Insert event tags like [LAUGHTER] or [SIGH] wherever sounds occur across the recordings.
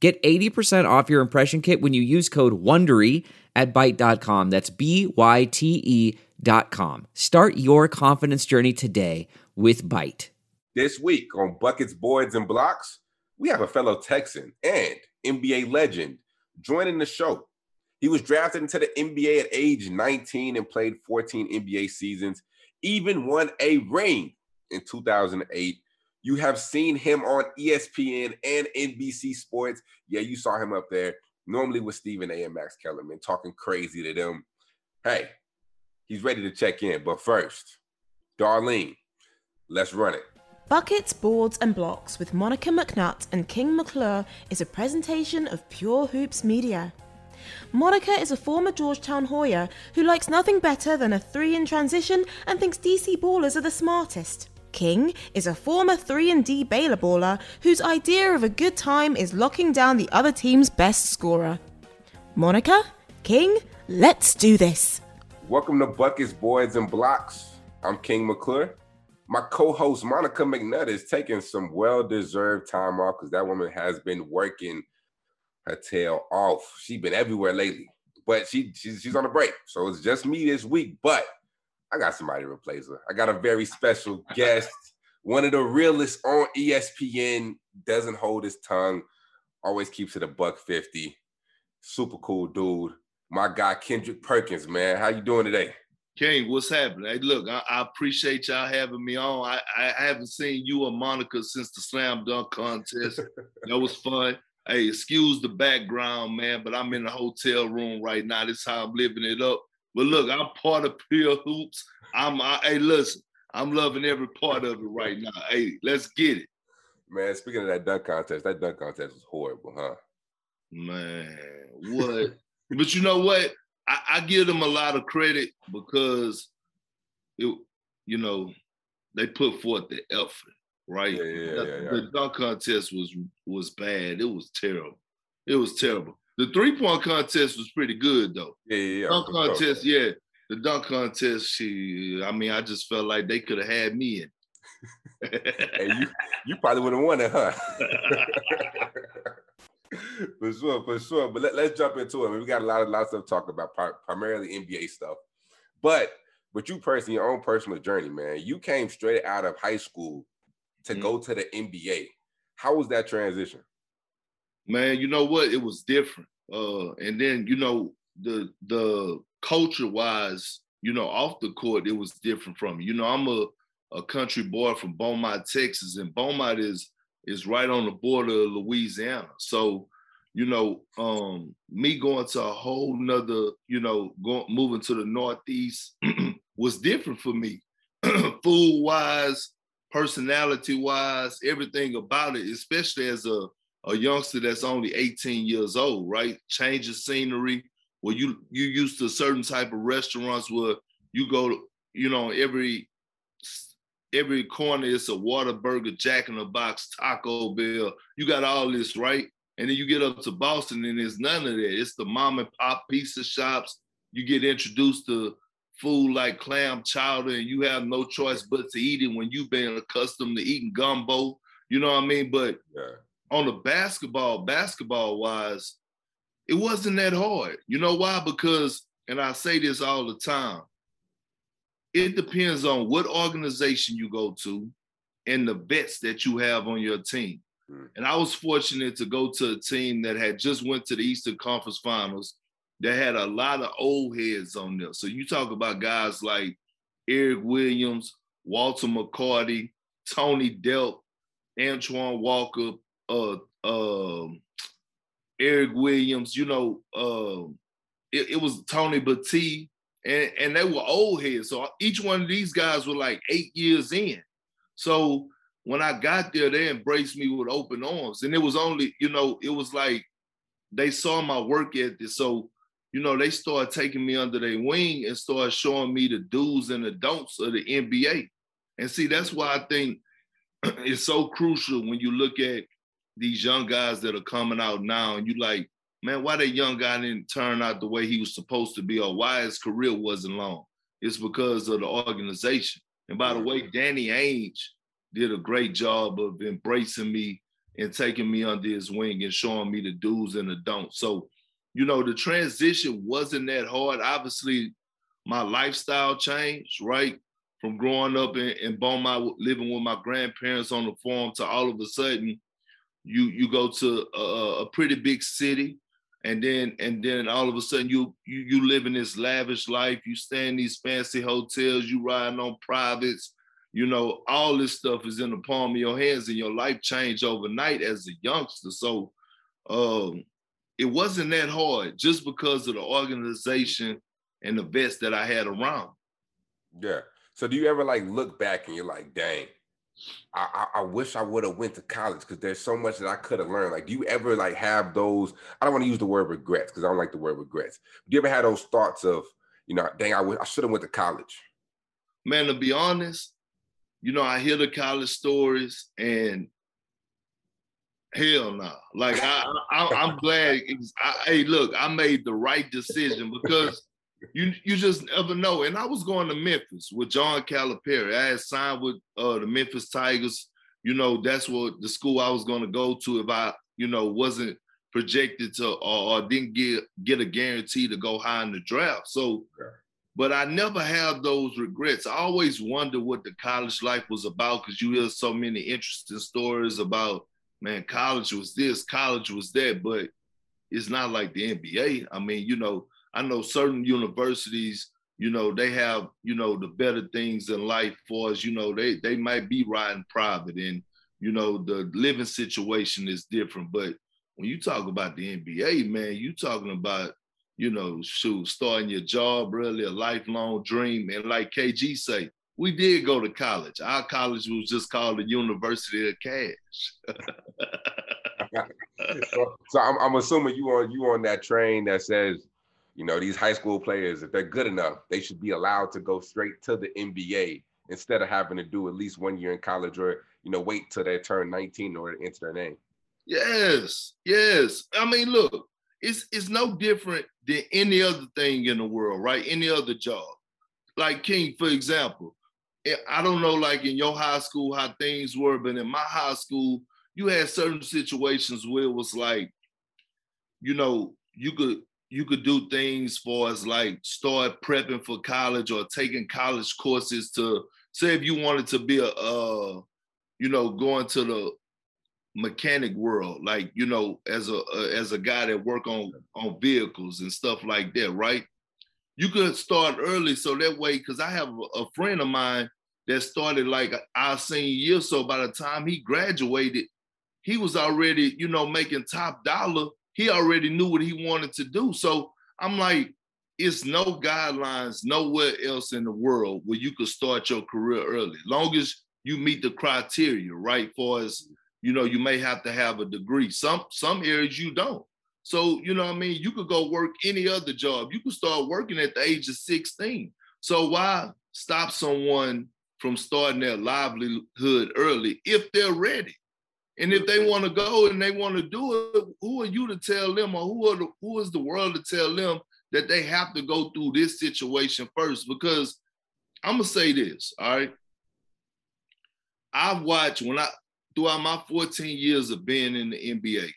Get 80% off your impression kit when you use code WONDERY at Byte.com. That's B-Y-T-E dot com. Start your confidence journey today with Byte. This week on Buckets, Boards, and Blocks, we have a fellow Texan and NBA legend joining the show. He was drafted into the NBA at age 19 and played 14 NBA seasons, even won a ring in 2008 you have seen him on ESPN and NBC Sports. Yeah, you saw him up there, normally with Stephen A. and Max Kellerman, talking crazy to them. Hey, he's ready to check in. But first, Darlene, let's run it. Buckets, Boards and Blocks with Monica McNutt and King McClure is a presentation of Pure Hoops Media. Monica is a former Georgetown Hoya who likes nothing better than a three in transition and thinks DC ballers are the smartest. King is a former 3 and D Baylor baller whose idea of a good time is locking down the other team's best scorer. Monica, King, let's do this. Welcome to Buckets, Boards, and Blocks. I'm King McClure. My co-host Monica McNutt is taking some well-deserved time off because that woman has been working her tail off. She's been everywhere lately, but she she's, she's on a break, so it's just me this week. But I got somebody to replace her. I got a very special [LAUGHS] guest, one of the realest on ESPN, doesn't hold his tongue, always keeps it a buck 50. Super cool dude. My guy Kendrick Perkins, man. How you doing today? King, what's happening? Hey, look, I, I appreciate y'all having me on. I, I, haven't seen you or Monica since the slam dunk contest. [LAUGHS] that was fun. Hey, excuse the background, man, but I'm in the hotel room right now. This is how I'm living it up. But look, I'm part of Pure Hoops. I'm I, hey, listen, I'm loving every part of it right now. Hey, let's get it. Man, speaking of that dunk contest, that dunk contest was horrible, huh? Man, what? [LAUGHS] but you know what? I, I, give them a lot of credit because it, you know, they put forth the effort, right? Yeah, yeah, yeah, yeah. The dunk contest was was bad. It was terrible. It was terrible. The three point contest was pretty good though. Yeah, yeah, yeah. Dunk contest, yeah. The dunk contest, she. I mean, I just felt like they could have had me in. [LAUGHS] and you, you probably would have won it, huh? [LAUGHS] for sure, for sure. But let, us jump into it. I mean, we got a lot of lots of stuff to talk about, primarily NBA stuff. But but you personally, your own personal journey, man. You came straight out of high school to mm-hmm. go to the NBA. How was that transition? Man, you know what? It was different. Uh, and then you know the the culture wise, you know, off the court, it was different from. You know, I'm a a country boy from Beaumont, Texas, and Beaumont is is right on the border of Louisiana. So, you know, um, me going to a whole nother, you know, going moving to the Northeast [CLEARS THROAT] was different for me, [CLEARS THROAT] food wise, personality wise, everything about it, especially as a a youngster that's only 18 years old, right? Change of scenery. Where you you used to certain type of restaurants where you go, you know, every every corner it's a Whataburger, Jack in the Box, Taco Bell. You got all this, right? And then you get up to Boston and there's none of that. It's the mom and pop pizza shops. You get introduced to food like clam chowder and you have no choice but to eat it when you've been accustomed to eating gumbo. You know what I mean? But yeah on the basketball, basketball wise, it wasn't that hard. You know why? Because, and I say this all the time, it depends on what organization you go to and the vets that you have on your team. Mm. And I was fortunate to go to a team that had just went to the Eastern Conference Finals that had a lot of old heads on there. So you talk about guys like Eric Williams, Walter McCarty, Tony Delk, Antoine Walker, uh, uh, Eric Williams, you know, uh, it, it, was Tony Battie, and, and they were old heads. So each one of these guys were like eight years in. So when I got there, they embraced me with open arms. And it was only, you know, it was like they saw my work ethic. So, you know, they started taking me under their wing and started showing me the do's and the don'ts of the NBA. And see, that's why I think [CLEARS THROAT] it's so crucial when you look at these young guys that are coming out now and you like, man, why that young guy didn't turn out the way he was supposed to be or why his career wasn't long? It's because of the organization. And by the way, Danny Ainge did a great job of embracing me and taking me under his wing and showing me the do's and the don'ts. So, you know, the transition wasn't that hard. Obviously, my lifestyle changed, right? From growing up in, in Beaumont, living with my grandparents on the farm to all of a sudden, you you go to a, a pretty big city and then and then all of a sudden you you you live in this lavish life. You stay in these fancy hotels. You riding on privates. You know all this stuff is in the palm of your hands and your life changed overnight as a youngster. So um it wasn't that hard just because of the organization and the vets that i had around. Yeah. So do you ever like look back and you're like dang I, I, wish I would have went to college because there's so much that I could have learned. Like, do you ever like have those? I don't want to use the word regrets because I don't like the word regrets. Do you ever have those thoughts of, you know, dang, I, w- I should have went to college? Man, to be honest, you know, I hear the college stories and hell no. Nah. Like I, I am glad. [LAUGHS] I, hey, look, I made the right decision because you you just never know. And I was going to Memphis with John Calipari. I had signed with uh, the Memphis Tigers. You know, that's what the school I was going to go to if I, you know, wasn't projected to or, or didn't get get a guarantee to go high in the draft. So, but I never had those regrets. I always wonder what the college life was about because you hear so many interesting stories about man, college was this, college was that, but it's not like the NBA. I mean, you know, I know certain universities, you know, they have, you know, the better things in life for us, you know, they they might be riding private and, you know, the living situation is different. But when you talk about the NBA, man, you talking about, you know, shoot, starting your job, really a lifelong dream. And like KG say, we did go to college. Our college was just called the University of Cash. so, [LAUGHS] so I'm, I'm, assuming you on you on that train that says you know, these high school players, if they're good enough, they should be allowed to go straight to the NBA instead of having to do at least one year in college or, you know, wait till they turn 19 in order to enter their name. Yes, yes. I mean, look, it's it's no different than any other thing in the world, right? Any other job. Like King, for example, eh, I don't know, like in your high school, how things were, but in my high school, you had certain situations where it was like, you know, you could you could do things for us like start prepping for college or taking college courses to say if you wanted to be a uh, you know going to the mechanic world like you know as a uh, as a guy that work on on vehicles and stuff like that right? You could start early so that way because i have a friend of mine that started like our senior year so by the time he graduated he was already you know making top dollar he already knew what he wanted to do. So I'm like, it's no guidelines nowhere else in the world where you could start your career early, long as you meet the criteria, right? For as you know, you may have to have a degree. Some some areas you don't. So you know I mean. You could go work any other job. You could start working at the age of 16. So why stop someone from starting their livelihood early if they're ready? And if they want to go and they want to do it, who are you to tell them, or who are the, who is the world to tell them that they have to go through this situation first? Because I'm gonna say this, all right. I've watched when I throughout my 14 years of being in the NBA,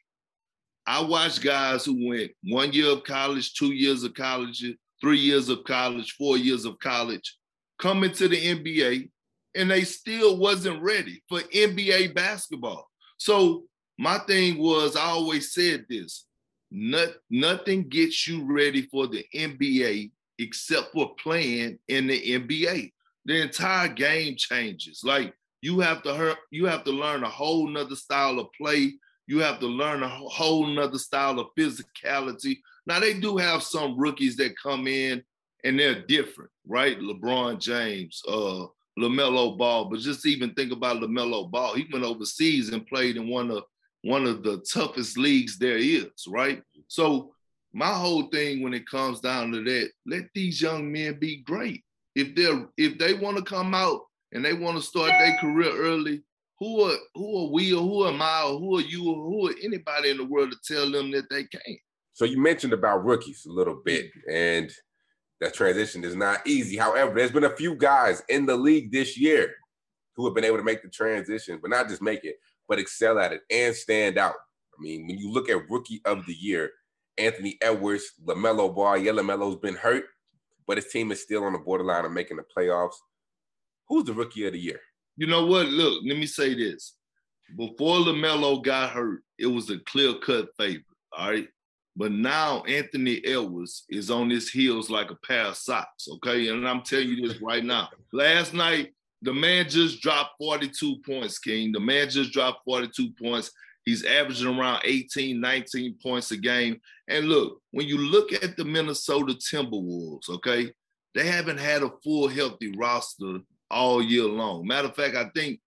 I watched guys who went one year of college, two years of college, three years of college, four years of college, come into the NBA, and they still wasn't ready for NBA basketball. So my thing was, I always said this: not, nothing gets you ready for the NBA except for playing in the NBA. The entire game changes. Like you have to you have to learn a whole nother style of play. You have to learn a whole nother style of physicality. Now they do have some rookies that come in and they're different, right? LeBron James, uh, LaMelo Ball, but just even think about LaMelo Ball. He went overseas and played in one of one of the toughest leagues there is, right? So my whole thing when it comes down to that, let these young men be great. If they're if they want to come out and they want to start their career early, who are who are we or who am I or who are you or who are anybody in the world to tell them that they can't? So you mentioned about rookies a little bit, mm-hmm. and that transition is not easy. However, there's been a few guys in the league this year who have been able to make the transition, but not just make it, but excel at it and stand out. I mean, when you look at rookie of the year, Anthony Edwards, LaMelo Ball, yeah, LaMelo's been hurt, but his team is still on the borderline of making the playoffs. Who's the rookie of the year? You know what? Look, let me say this. Before LaMelo got hurt, it was a clear cut favorite. All right. But now Anthony Edwards is on his heels like a pair of socks. Okay. And I'm telling you this right now. Last night, the man just dropped 42 points, King. The man just dropped 42 points. He's averaging around 18, 19 points a game. And look, when you look at the Minnesota Timberwolves, okay, they haven't had a full healthy roster all year long. Matter of fact, I think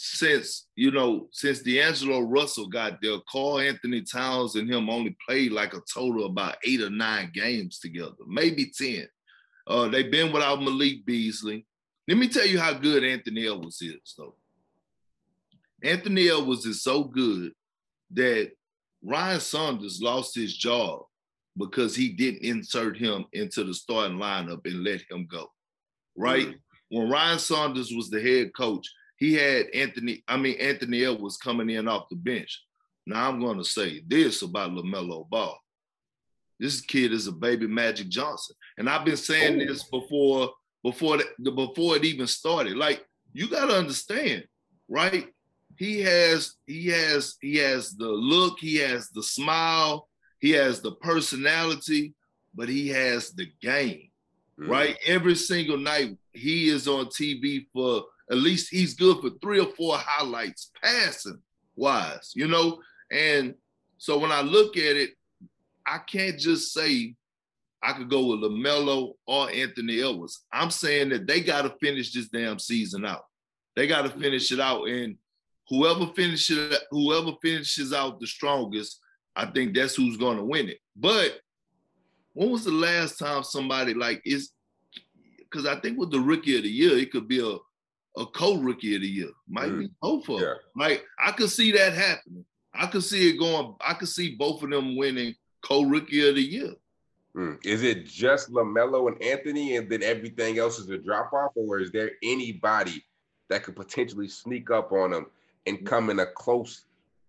since you know since D'Angelo Russell got there, Karl-Anthony Towns and him only played like a total of about eight or nine games together, maybe ten. Uh, they've been without Malik Beasley. Let me tell you how good Anthony Edwards is, though. Anthony Edwards is so good that Ryan Saunders lost his job because he didn't insert him into the starting lineup and let him go. Right? Mm-hmm. When Ryan Saunders was the head coach, he had Anthony, I mean, Anthony Edwards coming in off the bench. Now I'm going to say this about LaMelo Ball. This kid is a baby Magic Johnson. And I've been saying oh. this before, before, the, before it even started. Like, you got to understand, right? He has, he has, he has the look, he has the smile, he has the personality, but he has the game, mm. right? Every single night he is on TV for at least he's good for three or four highlights passing wise, you know? And so when I look at it, I can't just say I could go with LaMelo or Anthony Edwards. I'm saying that they got to finish this damn season out. They got to finish it out. And whoever finishes whoever finishes out the strongest, I think that's who's to win it. But when was the last time somebody like is because I think with the rookie of the year, it could be a a co-rookie of the year. Might mm. be both of them. Yeah. Like I could see that happening. I could see it going. I could see both of them winning co-rookie of the year. Mm. Is it just LaMelo and Anthony, and then everything else is a drop off, or is there anybody that could potentially sneak up on them and come in a close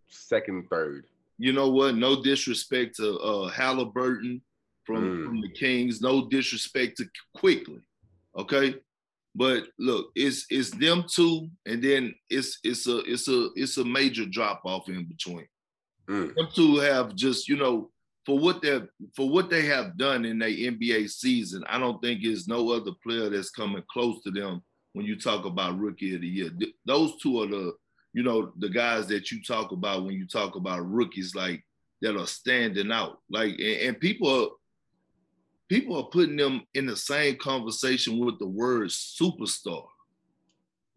second, third? You know what? No disrespect to uh, Halliburton from, mm. from the Kings. No disrespect to Quickley. Okay, but look, it's it's them two, and then it's it's a it's a it's a major drop off in between. Mm. Them two have just you know for what they for what they have done in their NBA season. I don't think there's no other player that's coming close to them when you talk about rookie of the year. Th- those two are the you know the guys that you talk about when you talk about rookies like that are standing out. Like and, and people are people are putting them in the same conversation with the word superstar.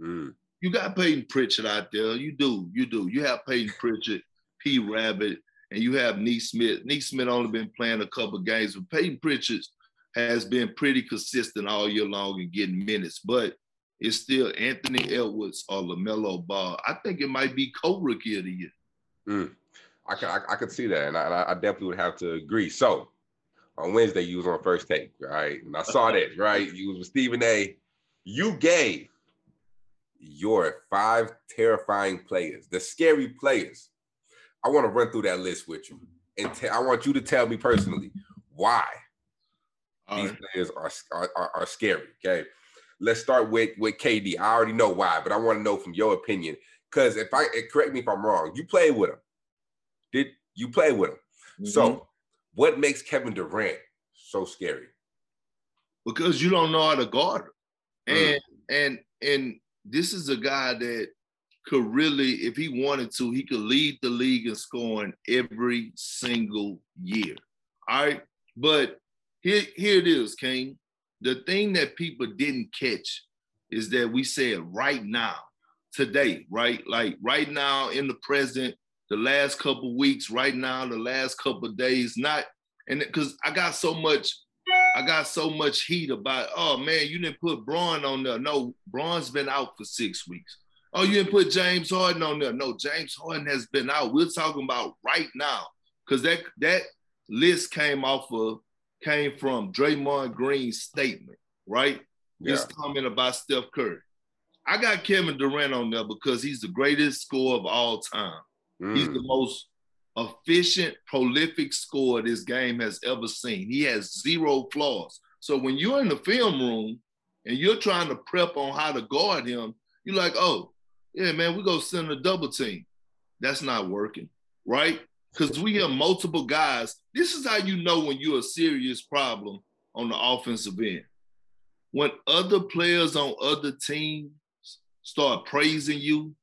Mm. You got Payton Pritchard out there. You do. You do. You have Payton [LAUGHS] Pritchard, P. Rabbit, and you have Nesmith. Nesmith only been playing a couple games, but Payton Pritchard has been pretty consistent all year long and getting minutes. But it's still Anthony Edwards or LaMelo Ball. I think it might be co-rookie of the year. Mm. I, I, I could see that, and I, I definitely would have to agree. So on Wednesday, you was on first take, right? And I saw that, right? You was with Stephen A. You gave your five terrifying players, the scary players. I want to run through that list with you, and t- I want you to tell me personally why All these right. players are, are are scary. Okay, let's start with with KD. I already know why, but I want to know from your opinion. Because if I correct me if I'm wrong, you played with him. Did you play with him? Mm-hmm. So what makes Kevin Durant so scary? Because you don't know how to guard him. Mm. And and and this is a guy that could really, if he wanted to, he could lead the league in scoring every single year. All right. But here, here it is, King. The thing that people didn't catch is that we said right now, today, right? Like right now in the present, the last couple weeks, right now, the last couple days, not and because I got so much, I got so much heat about, oh man, you didn't put Bron on there. No, Bron's been out for six weeks. Oh, you didn't put James Harden on there. No, James Harden has been out. We're talking about right now. Because that that list came off of came from Draymond Green's statement, right? Yeah. His comment about Steph Curry. I got Kevin Durant on there because he's the greatest scorer of all time. Mm. He's the most efficient, prolific scorer this game has ever seen. He has zero flaws. So when you're in the film room and you're trying to prep on how to guard him, you're like, oh, yeah, man, we go send a double team. That's not working, right? Because we have multiple guys. This is how you know when you're a serious problem on the offensive end. When other players on other teams start praising you,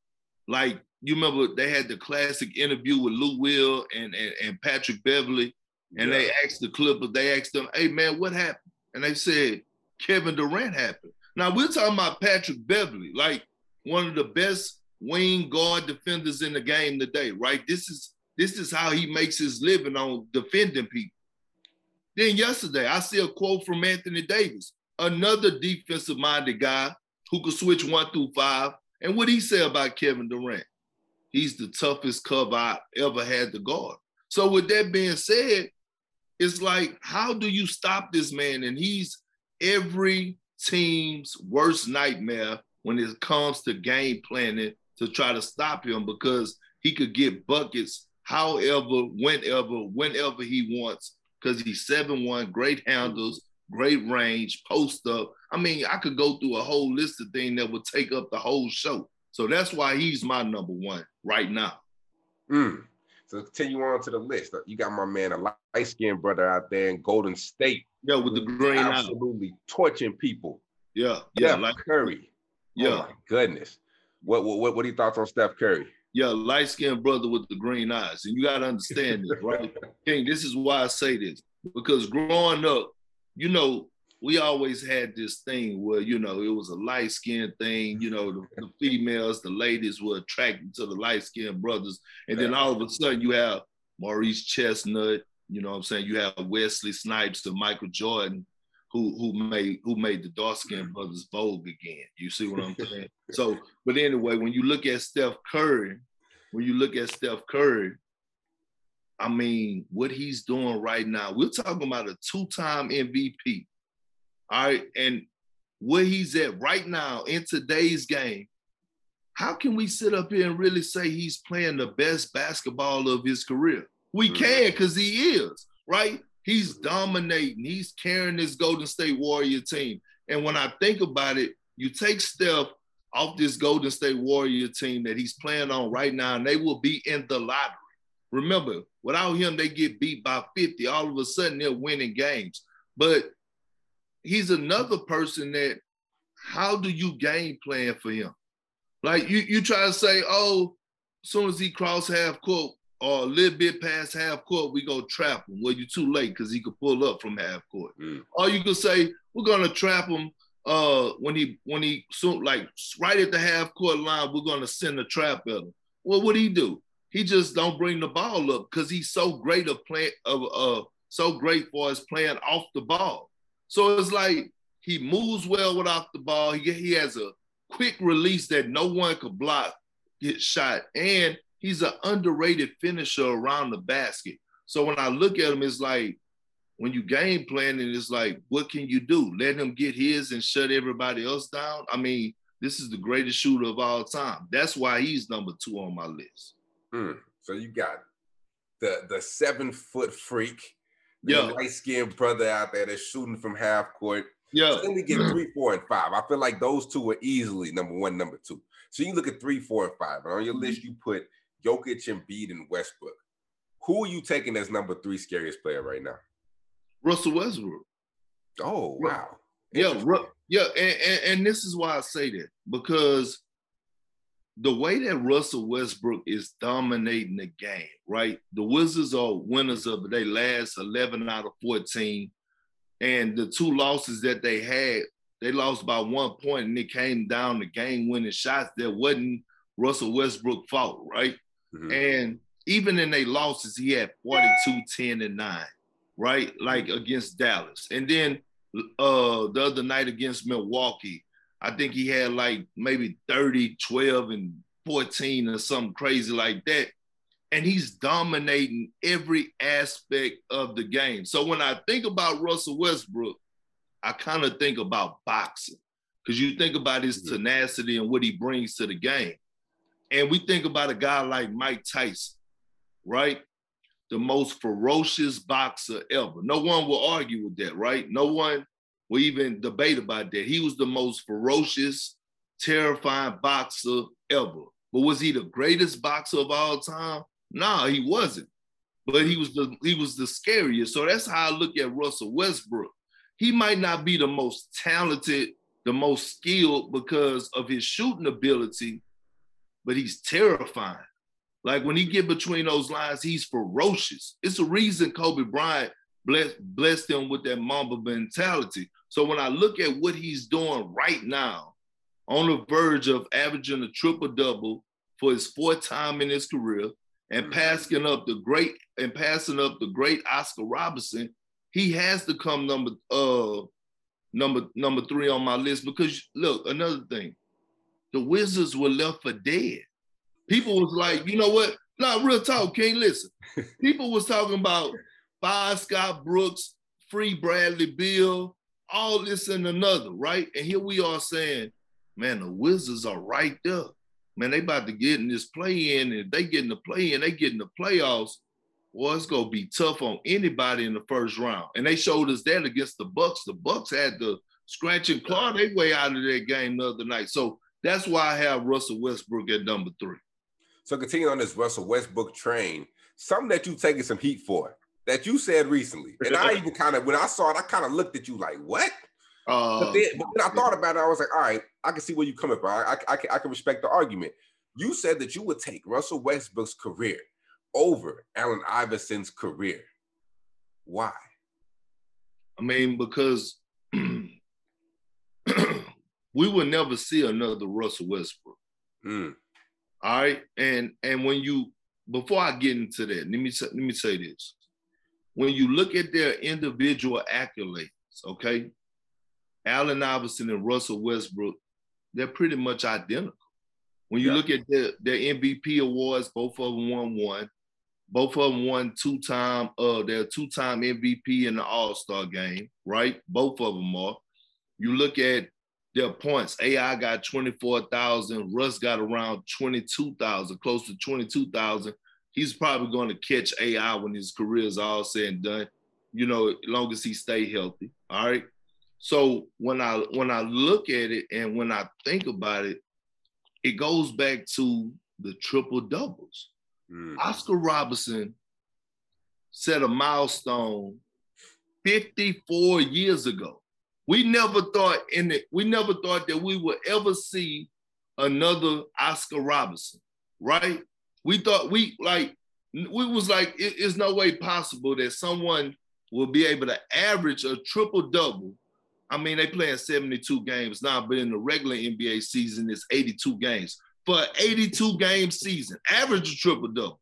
like you remember they had the classic interview with Lou Will and, and, and Patrick Beverley, and yeah. they asked the Clippers, they asked them, hey man, what happened? And they said, Kevin Durant happened. Now we're talking about Patrick Beverley, like one of the best wing guard defenders in the game today, right? This is this is how he makes his living on defending people. Then yesterday, I see a quote from Anthony Davis, another defensive minded guy who could switch one through five. And what he said about Kevin Durant? He's the toughest cover I ever had to guard. So with that being said, it's like, how do you stop this man? And he's every team's worst nightmare when it comes to game planning to try to stop him because he could get buckets however, whenever, whenever he wants, because he's 7-1, great handles, great range, post up. I mean, I could go through a whole list of things that would take up the whole show. So that's why he's my number one right now. Mm. So continue on to the list. You got my man, a light skinned brother out there in Golden State. Yeah, with the green absolutely torching people. Yeah, yeah, Steph like Curry. Yeah, oh my goodness. What what what are your thoughts on Steph Curry? Yeah, light skinned brother with the green eyes, and you got to understand this, right, [LAUGHS] King? This is why I say this because growing up, you know, we always had this thing where you know it was a light skinned thing. You know, the, the, females, the ladies were attracted to the light skinned brothers, and then all of a sudden you have Morris Chestnut. You know, what I'm saying you have Wesley Snipes and Michael Jordan, who who made who made the dark skinned mm-hmm. brothers vogue again. You see what I'm saying? [LAUGHS] so, but anyway, when you look at Steph Curry, when you look at Steph Curry, I mean, what he's doing right now, we're talking about a two-time MVP all right. And where he's at right now in today's game, how can we sit up here and really say he's playing the best basketball of his career? We mm-hmm. can because he is, right? He's dominating, he's carrying this Golden State Warrior team. And when I think about it, you take Steph off this Golden State Warrior team that he's playing on right now, and they will be in the lottery. Remember, without him, they get beat by 50. All of a sudden, they're winning games. But he's another person that how do you game plan for him? Like you, you try to say, oh, as soon as he cross half court or a little bit past half court, we go trap him. Well, you're too late because he could pull up from half court. Mm. Or you could say, we're gonna trap him uh when he when he soon like right at the half court line, we're gonna send a trap at him. Well, what he do? He just don't bring the ball up because he's so great of play of uh so great for his playing off the ball. So it's like he moves well without the ball. He, he has a quick release that no one could block, get shot. And he's an underrated finisher around the basket. So when I look at him, it's like when you game plan and it's like, what can you do? Let him get his and shut everybody else down. I mean, this is the greatest shooter of all time. That's why he's number two on my list. Mm. So you got the the seven foot freak yeah. light skinned brother out there that's shooting from half court. Yeah. So then we get three, four, and five. I feel like those two are easily number one, number two. So you look at three, four, and five. And on your list, you put Jokic and Embiid and Westbrook. Who are you taking as number three scariest player right now? Russell Westbrook. Oh, wow. Yeah, yeah, and, and, and this is why I say that because the way that Russell Westbrook is dominating the game, right? The Wizards are winners of their last 11 out of 14. And the two losses that they had they lost by one point and it came down to game winning shots that wasn't Russell Westbrook fault, right? Mm-hmm. And even in their losses, he had 42, 10, and 9, right? Like against Dallas. And then uh the other night against Milwaukee, I think he had like maybe 30, 12, and 14 or something crazy like that. And he's dominating every aspect of the game. So when I think about Russell Westbrook, I kind of think about boxing because you think about his mm-hmm. tenacity and what he brings to the game. And we think about a guy like Mike Tyson, right? The most ferocious boxer ever. No one will argue with that, right? No one will even debate about that. He was the most ferocious, terrifying boxer ever. But was he the greatest boxer of all time? No, he wasn't. But he was the he was the scariest. So that's how I look at Russell Westbrook. He might not be the most talented, the most skilled because of his shooting ability, but he's terrifying. Like when he get between those lines, he's ferocious. It's a reason Kobe Bryant blessed, bless him with that Mamba mentality. So when I look at what he's doing right now, on the verge of averaging a triple double for his fourth time in his career, and mm-hmm. passing up the great and passing up the great Oscar Robertson, he has to come number uh number number three on my list because look, another thing, the Wizards were left for dead. People was like, you know what? Not real talk, King. Listen, [LAUGHS] people was talking about five Scott Brooks, free Bradley Beal, all this and another, right? And here we are saying, man, the Wizards are right there. Man, they about to get in this play in, and they get in the play in, they get in the playoffs. Well, it's gonna be tough on anybody in the first round. And they showed us that against the Bucks. The Bucks had the scratch and claw their way out of that game the other night. So that's why I have Russell Westbrook at number three. So continue on this Russell Westbrook train. Something that you taking some heat for that you said recently, and I [LAUGHS] even kind of when I saw it, I kind of looked at you like, "What?" Uh, but, then, but then I thought about it. I was like, "All right, I can see where you're coming from. I, I, I, can, I can respect the argument." You said that you would take Russell Westbrook's career over Allen Iverson's career. Why? I mean, because [CLEARS THROAT] we will never see another Russell Westbrook. Mm. All right, and and when you before I get into that, let me let me say this: when you look at their individual accolades, okay, Allen Iverson and Russell Westbrook, they're pretty much identical. When you yeah. look at their, their MVP awards, both of them won one. Both of them won two-time, uh, they're two-time MVP in the All-Star game, right? Both of them are. You look at their points. AI got 24,000. Russ got around 22,000, close to 22,000. He's probably going to catch AI when his career is all said and done, you know, as long as he stay healthy. All right. So when I when I look at it and when I think about it, it goes back to the triple doubles. Mm. Oscar Robertson set a milestone 54 years ago. We never thought in it, we never thought that we would ever see another Oscar Robertson, right? We thought we like we was like, it, it's no way possible that someone will be able to average a triple double. I mean, they playing 72 games now, but in the regular NBA season, it's 82 games. For 82 game season, average a triple double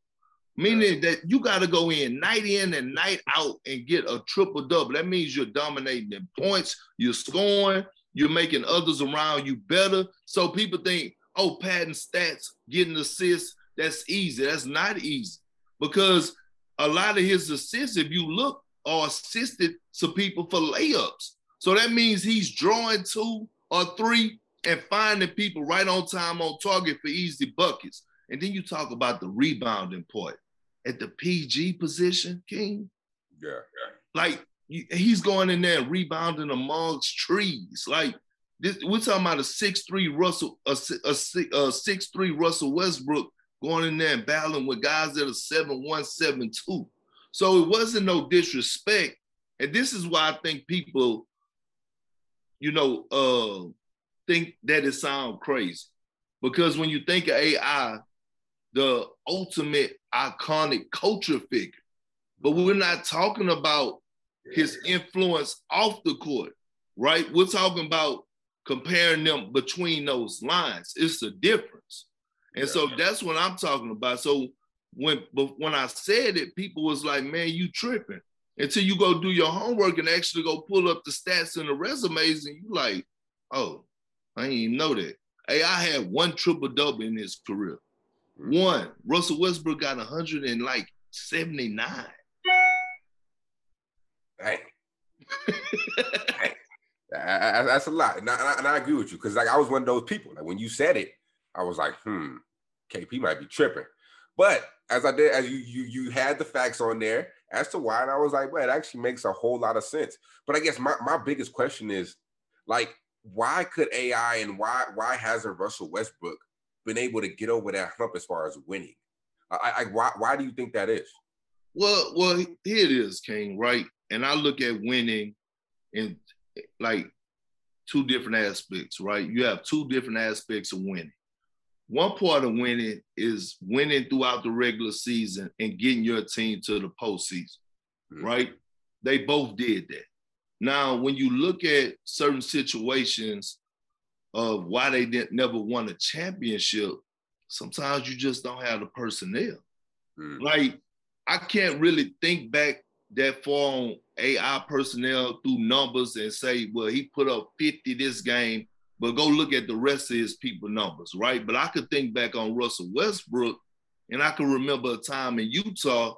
meaning that you got to go in night in and night out and get a triple double. That means you're dominating in points, you're scoring, you're making others around you better. So people think, oh, padding stats, getting assists, that's easy. That's not easy because a lot of his assists, if you look, are assisted to people for layups. So that means he's drawing two or three and finding people right on time on target for easy buckets. And then you talk about the rebounding part at the PG position, King. Yeah. yeah. Like he's going in there rebounding amongst trees. Like this, we're talking about a six three Russell, a, a, a six three Russell Westbrook going in there and battling with guys that are seven one, seven two. So it wasn't no disrespect, and this is why I think people, you know, uh, think that it sounds crazy, because when you think of AI, the ultimate iconic culture figure. But we're not talking about his influence off the court, right? We're talking about comparing them between those lines. It's a difference. And so that's what I'm talking about. So when but when I said it, people was like, man, you tripping. Until you go do your homework and actually go pull up the stats and the resumes, and you like, oh, I didn't even know that. AI had one triple double in his career. Mm. One. Russell Westbrook got 100 and like 79. Dang. Dang. That's a lot. And I, and I agree with you because like I was one of those people. Like when you said it, I was like, hmm, KP might be tripping. But as I did, as you you you had the facts on there as to why, and I was like, well, it actually makes a whole lot of sense. But I guess my, my biggest question is like, why could AI and why why hasn't Russell Westbrook been able to get over that hump as far as winning? I, I why why do you think that is? Well, well, here it is, King. Right, and I look at winning in like two different aspects. Right, you have two different aspects of winning. One part of winning is winning throughout the regular season and getting your team to the postseason. Mm-hmm. Right, they both did that. Now, when you look at certain situations of why they didn't never won a championship, sometimes you just don't have the personnel. Mm. Like I can't really think back that far on AI personnel through numbers and say, well, he put up 50 this game, but go look at the rest of his people numbers, right? But I could think back on Russell Westbrook, and I can remember a time in Utah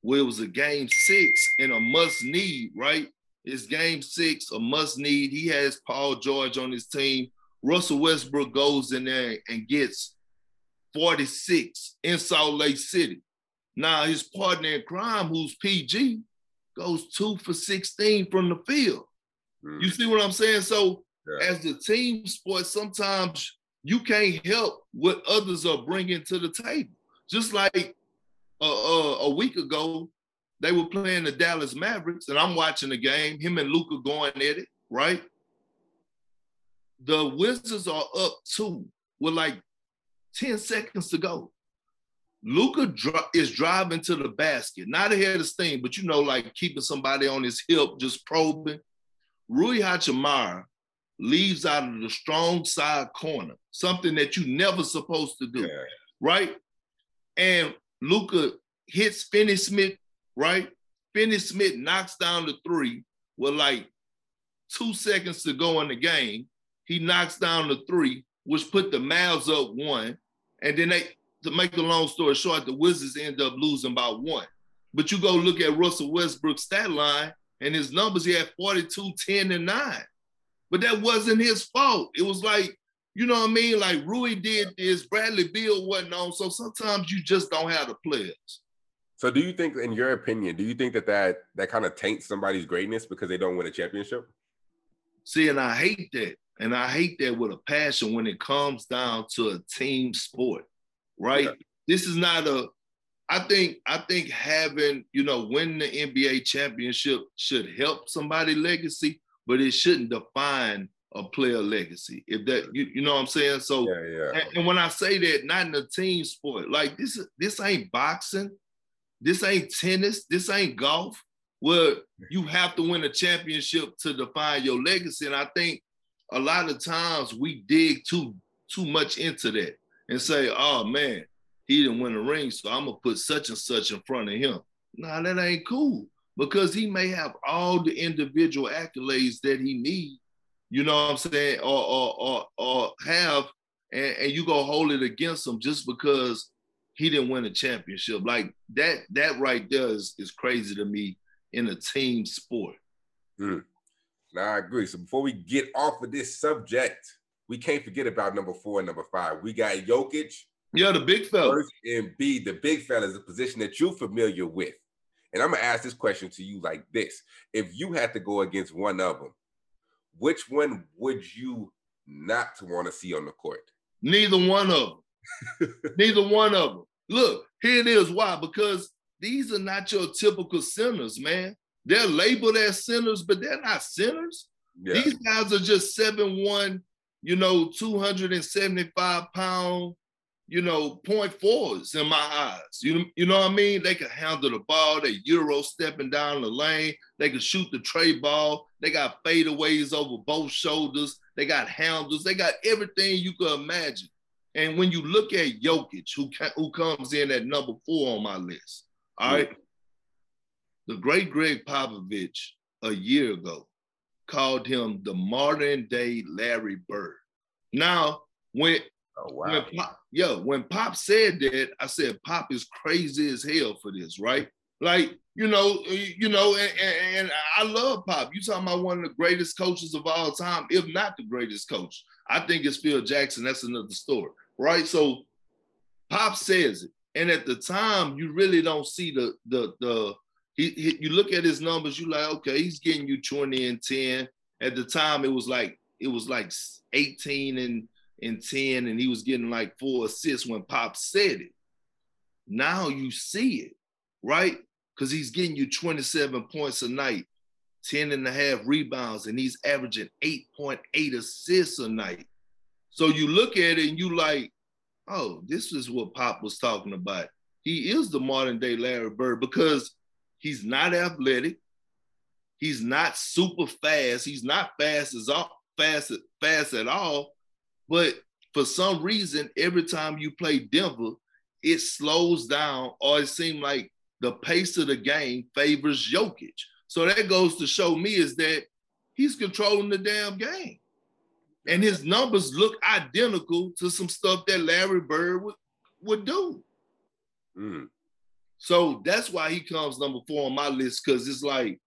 where it was a game six and a must need, right? It's game six, a must need. He has Paul George on his team. Russell Westbrook goes in there and gets 46 in Salt Lake City. Now his partner in crime, who's PG, goes two for 16 from the field. Mm. You see what I'm saying? So yeah. as the team sport, sometimes you can't help what others are bringing to the table. Just like uh, uh, a week ago, they were playing the Dallas Mavericks, and I'm watching the game, him and Luka going at it, right? The Wizards are up two with like 10 seconds to go. Luka is driving to the basket, not ahead of steam, but you know, like keeping somebody on his hip, just probing. Rui Hachimura leaves out of the strong side corner, something that you never supposed to do, yeah. right? And Luka hits Finney Smith right? Finney Smith knocks down the three with like two seconds to go in the game. He knocks down the three, which put the Mavs up one. And then they, to make a long story short, the Wizards end up losing by one. But you go look at Russell Westbrook's stat line and his numbers, he had 42, 10, and 9. But that wasn't his fault. It was like, you know what I mean? Like Rui did this, Bradley Beal wasn't on. So sometimes you just don't have the players. So, do you think, in your opinion, do you think that that that kind of taints somebody's greatness because they don't win a championship? See, and I hate that, and I hate that with a passion when it comes down to a team sport, right? Yeah. This is not a. I think I think having you know winning the NBA championship should help somebody legacy, but it shouldn't define a player legacy. If that you, you know what I'm saying. So yeah, yeah. And, and when I say that, not in a team sport, like this this ain't boxing this ain't tennis. This ain't golf. Where you have to win a championship to define your legacy. And I think a lot of times we dig too too much into that and say, "Oh man, he didn't win a ring, so I'm gonna put such and such in front of him." Nah, that ain't cool because he may have all the individual accolades that he needs. You know what I'm saying? Or or or, or have, and, and you go hold it against him just because he didn't win a championship. Like that, that right there is, is crazy to me in a team sport. Mm. Now I agree. So before we get off of this subject, we can't forget about number four and number five. We got Jokic. Yeah, the big fella. Embiid, the big fella is a position that you're familiar with. And I'm gonna ask this question to you like this: If you had to go against one of them, which one would you not want to see on the court? Neither one of them. [LAUGHS] Neither one of them. Look, here it is. Why? Because these are not your typical sinners, man. They're labeled as sinners, but they're not sinners. Yeah. These guys are just seven one, you know, 275 pound, you know, point fours in my eyes. You, you know what I mean? They can handle the ball. They Euro stepping down the lane. They can shoot the tray ball. They got fadeaways over both shoulders. they got handles, they got everything you could imagine. And when you look at Jokic, who who comes in at number four on my list, all right, the great Gregg Popovich a year ago called him the modern day Larry Bird. Now, when Oh wow. when Pop, yeah, when Pop said that, I said Pop is crazy as hell for this, right? Like, you know, you know, and, and, and I love Pop. You talking about one of the greatest coaches of all time, if not the greatest coach. I think it's Phil Jackson. That's another story, right? So Pop says it. And at the time, you really don't see the the the he, he you look at his numbers, you like, okay, he's getting you 20 and 10. At the time, it was like it was like 18 and and 10, and he was getting like four assists when Pop said it. Now you see it, right? Because he's getting you 27 points a night, 10 and a half rebounds, and he's averaging 8.8 assists a night. So you look at it and you like, oh, this is what Pop was talking about. He is the modern day Larry Bird because he's not athletic. He's not super fast. He's not fast as all fast fast at all. But for some reason, every time you play Denver, it slows down, or it seems like the pace of the game favors Jokic. So that goes to show me is that he's controlling the damn game. And his numbers look identical to some stuff that Larry Bird would, would do. Mm. So that's why he comes number four on my list because it's like,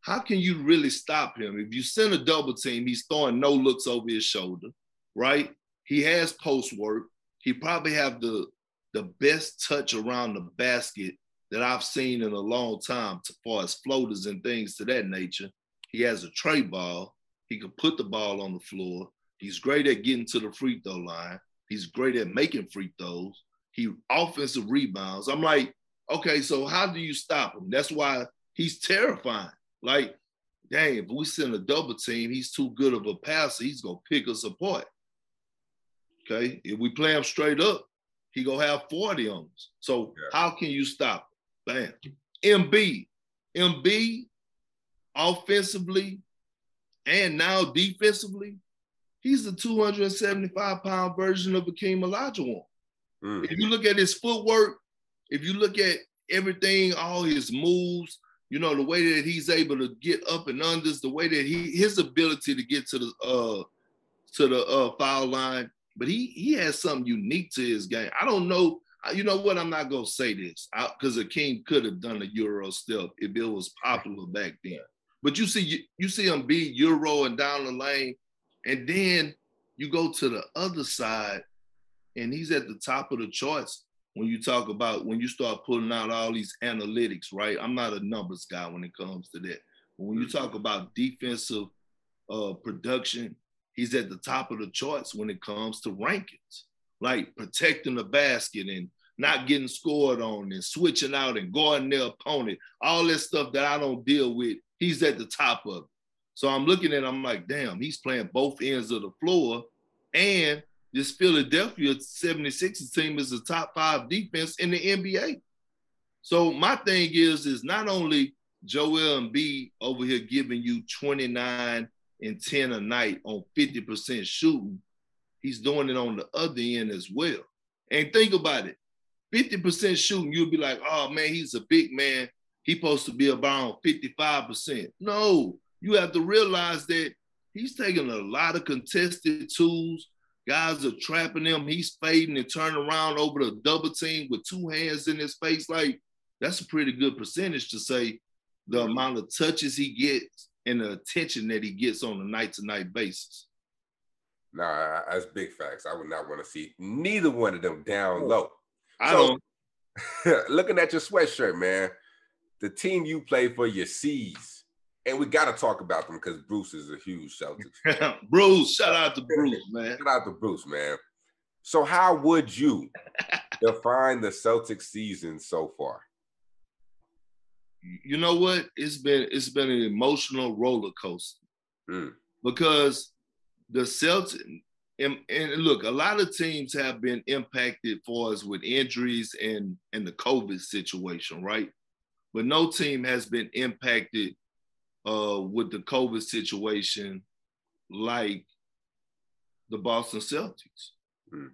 how can you really stop him? If you send a double team, he's throwing no looks over his shoulder, right? He has post work. He probably have the the best touch around the basket that I've seen in a long time as far as floaters and things to that nature. He has a tray ball. He can put the ball on the floor. He's great at getting to the free throw line. He's great at making free throws. He offensive rebounds. I'm like, okay, so how do you stop him? That's why he's terrifying. Like, dang, if we send a double team, he's too good of a passer. He's gonna pick us apart. Okay, if we play him straight up, he gonna have 40 on us. So Yeah. how can you stop? Him? Bam. Embiid, Embiid, offensively and now defensively, he's the 275 pound version of Akeem Olajuwon. Mm. If you look at his footwork, if you look at everything, all his moves, you know, the way that he's able to get up and unders, the way that he his ability to get to the uh to the uh foul line, but he he has something unique to his game. I don't know. You know what? I'm not gonna say this because Akeem could have done a Euro step if it was popular back then. But you see, you, you see him be Euro and down the lane, and then you go to the other side, and he's at the top of the charts when you talk about when you start pulling out all these analytics, right? I'm not a numbers guy when it comes to that. But when you talk about defensive uh, production, he's at the top of the charts when it comes to rankings, like protecting the basket and not getting scored on and switching out and guarding their opponent, all that stuff that I don't deal with. He's at the top of it. So I'm looking at, I'm like, damn, he's playing both ends of the floor. And this Philadelphia 76ers team is the top five defense in the NBA. So my thing is, is not only Joel Embiid over here giving you 29 and 10 a night on 50% shooting, he's doing it on the other end as well. And think about it. 50% shooting, you'll be like, oh man, he's a big man. He's supposed to be around 55%. No, you have to realize that he's taking a lot of contested tools. Guys are trapping him. He's fading and turning around over the double team with two hands in his face. Like, that's a pretty good percentage to say the amount of touches he gets and the attention that he gets on a night to night basis. Nah, that's big facts. I would not want to see neither one of them down low. I So- don't. [LAUGHS] Looking at your sweatshirt, man, the team you play for, your C's, and we got to talk about them because Bruce is a huge Celtics. [LAUGHS] Bruce, shout out to Bruce, [LAUGHS] man. Shout out to Bruce, man. So, how would you define the Celtics season so far? You know what? It's been it's been an emotional roller coaster Mm. because the Celtics and, and look, a lot of teams have been impacted for us with injuries and and the COVID situation, right? But no team has been impacted uh, with the COVID situation like the Boston Celtics. Mm.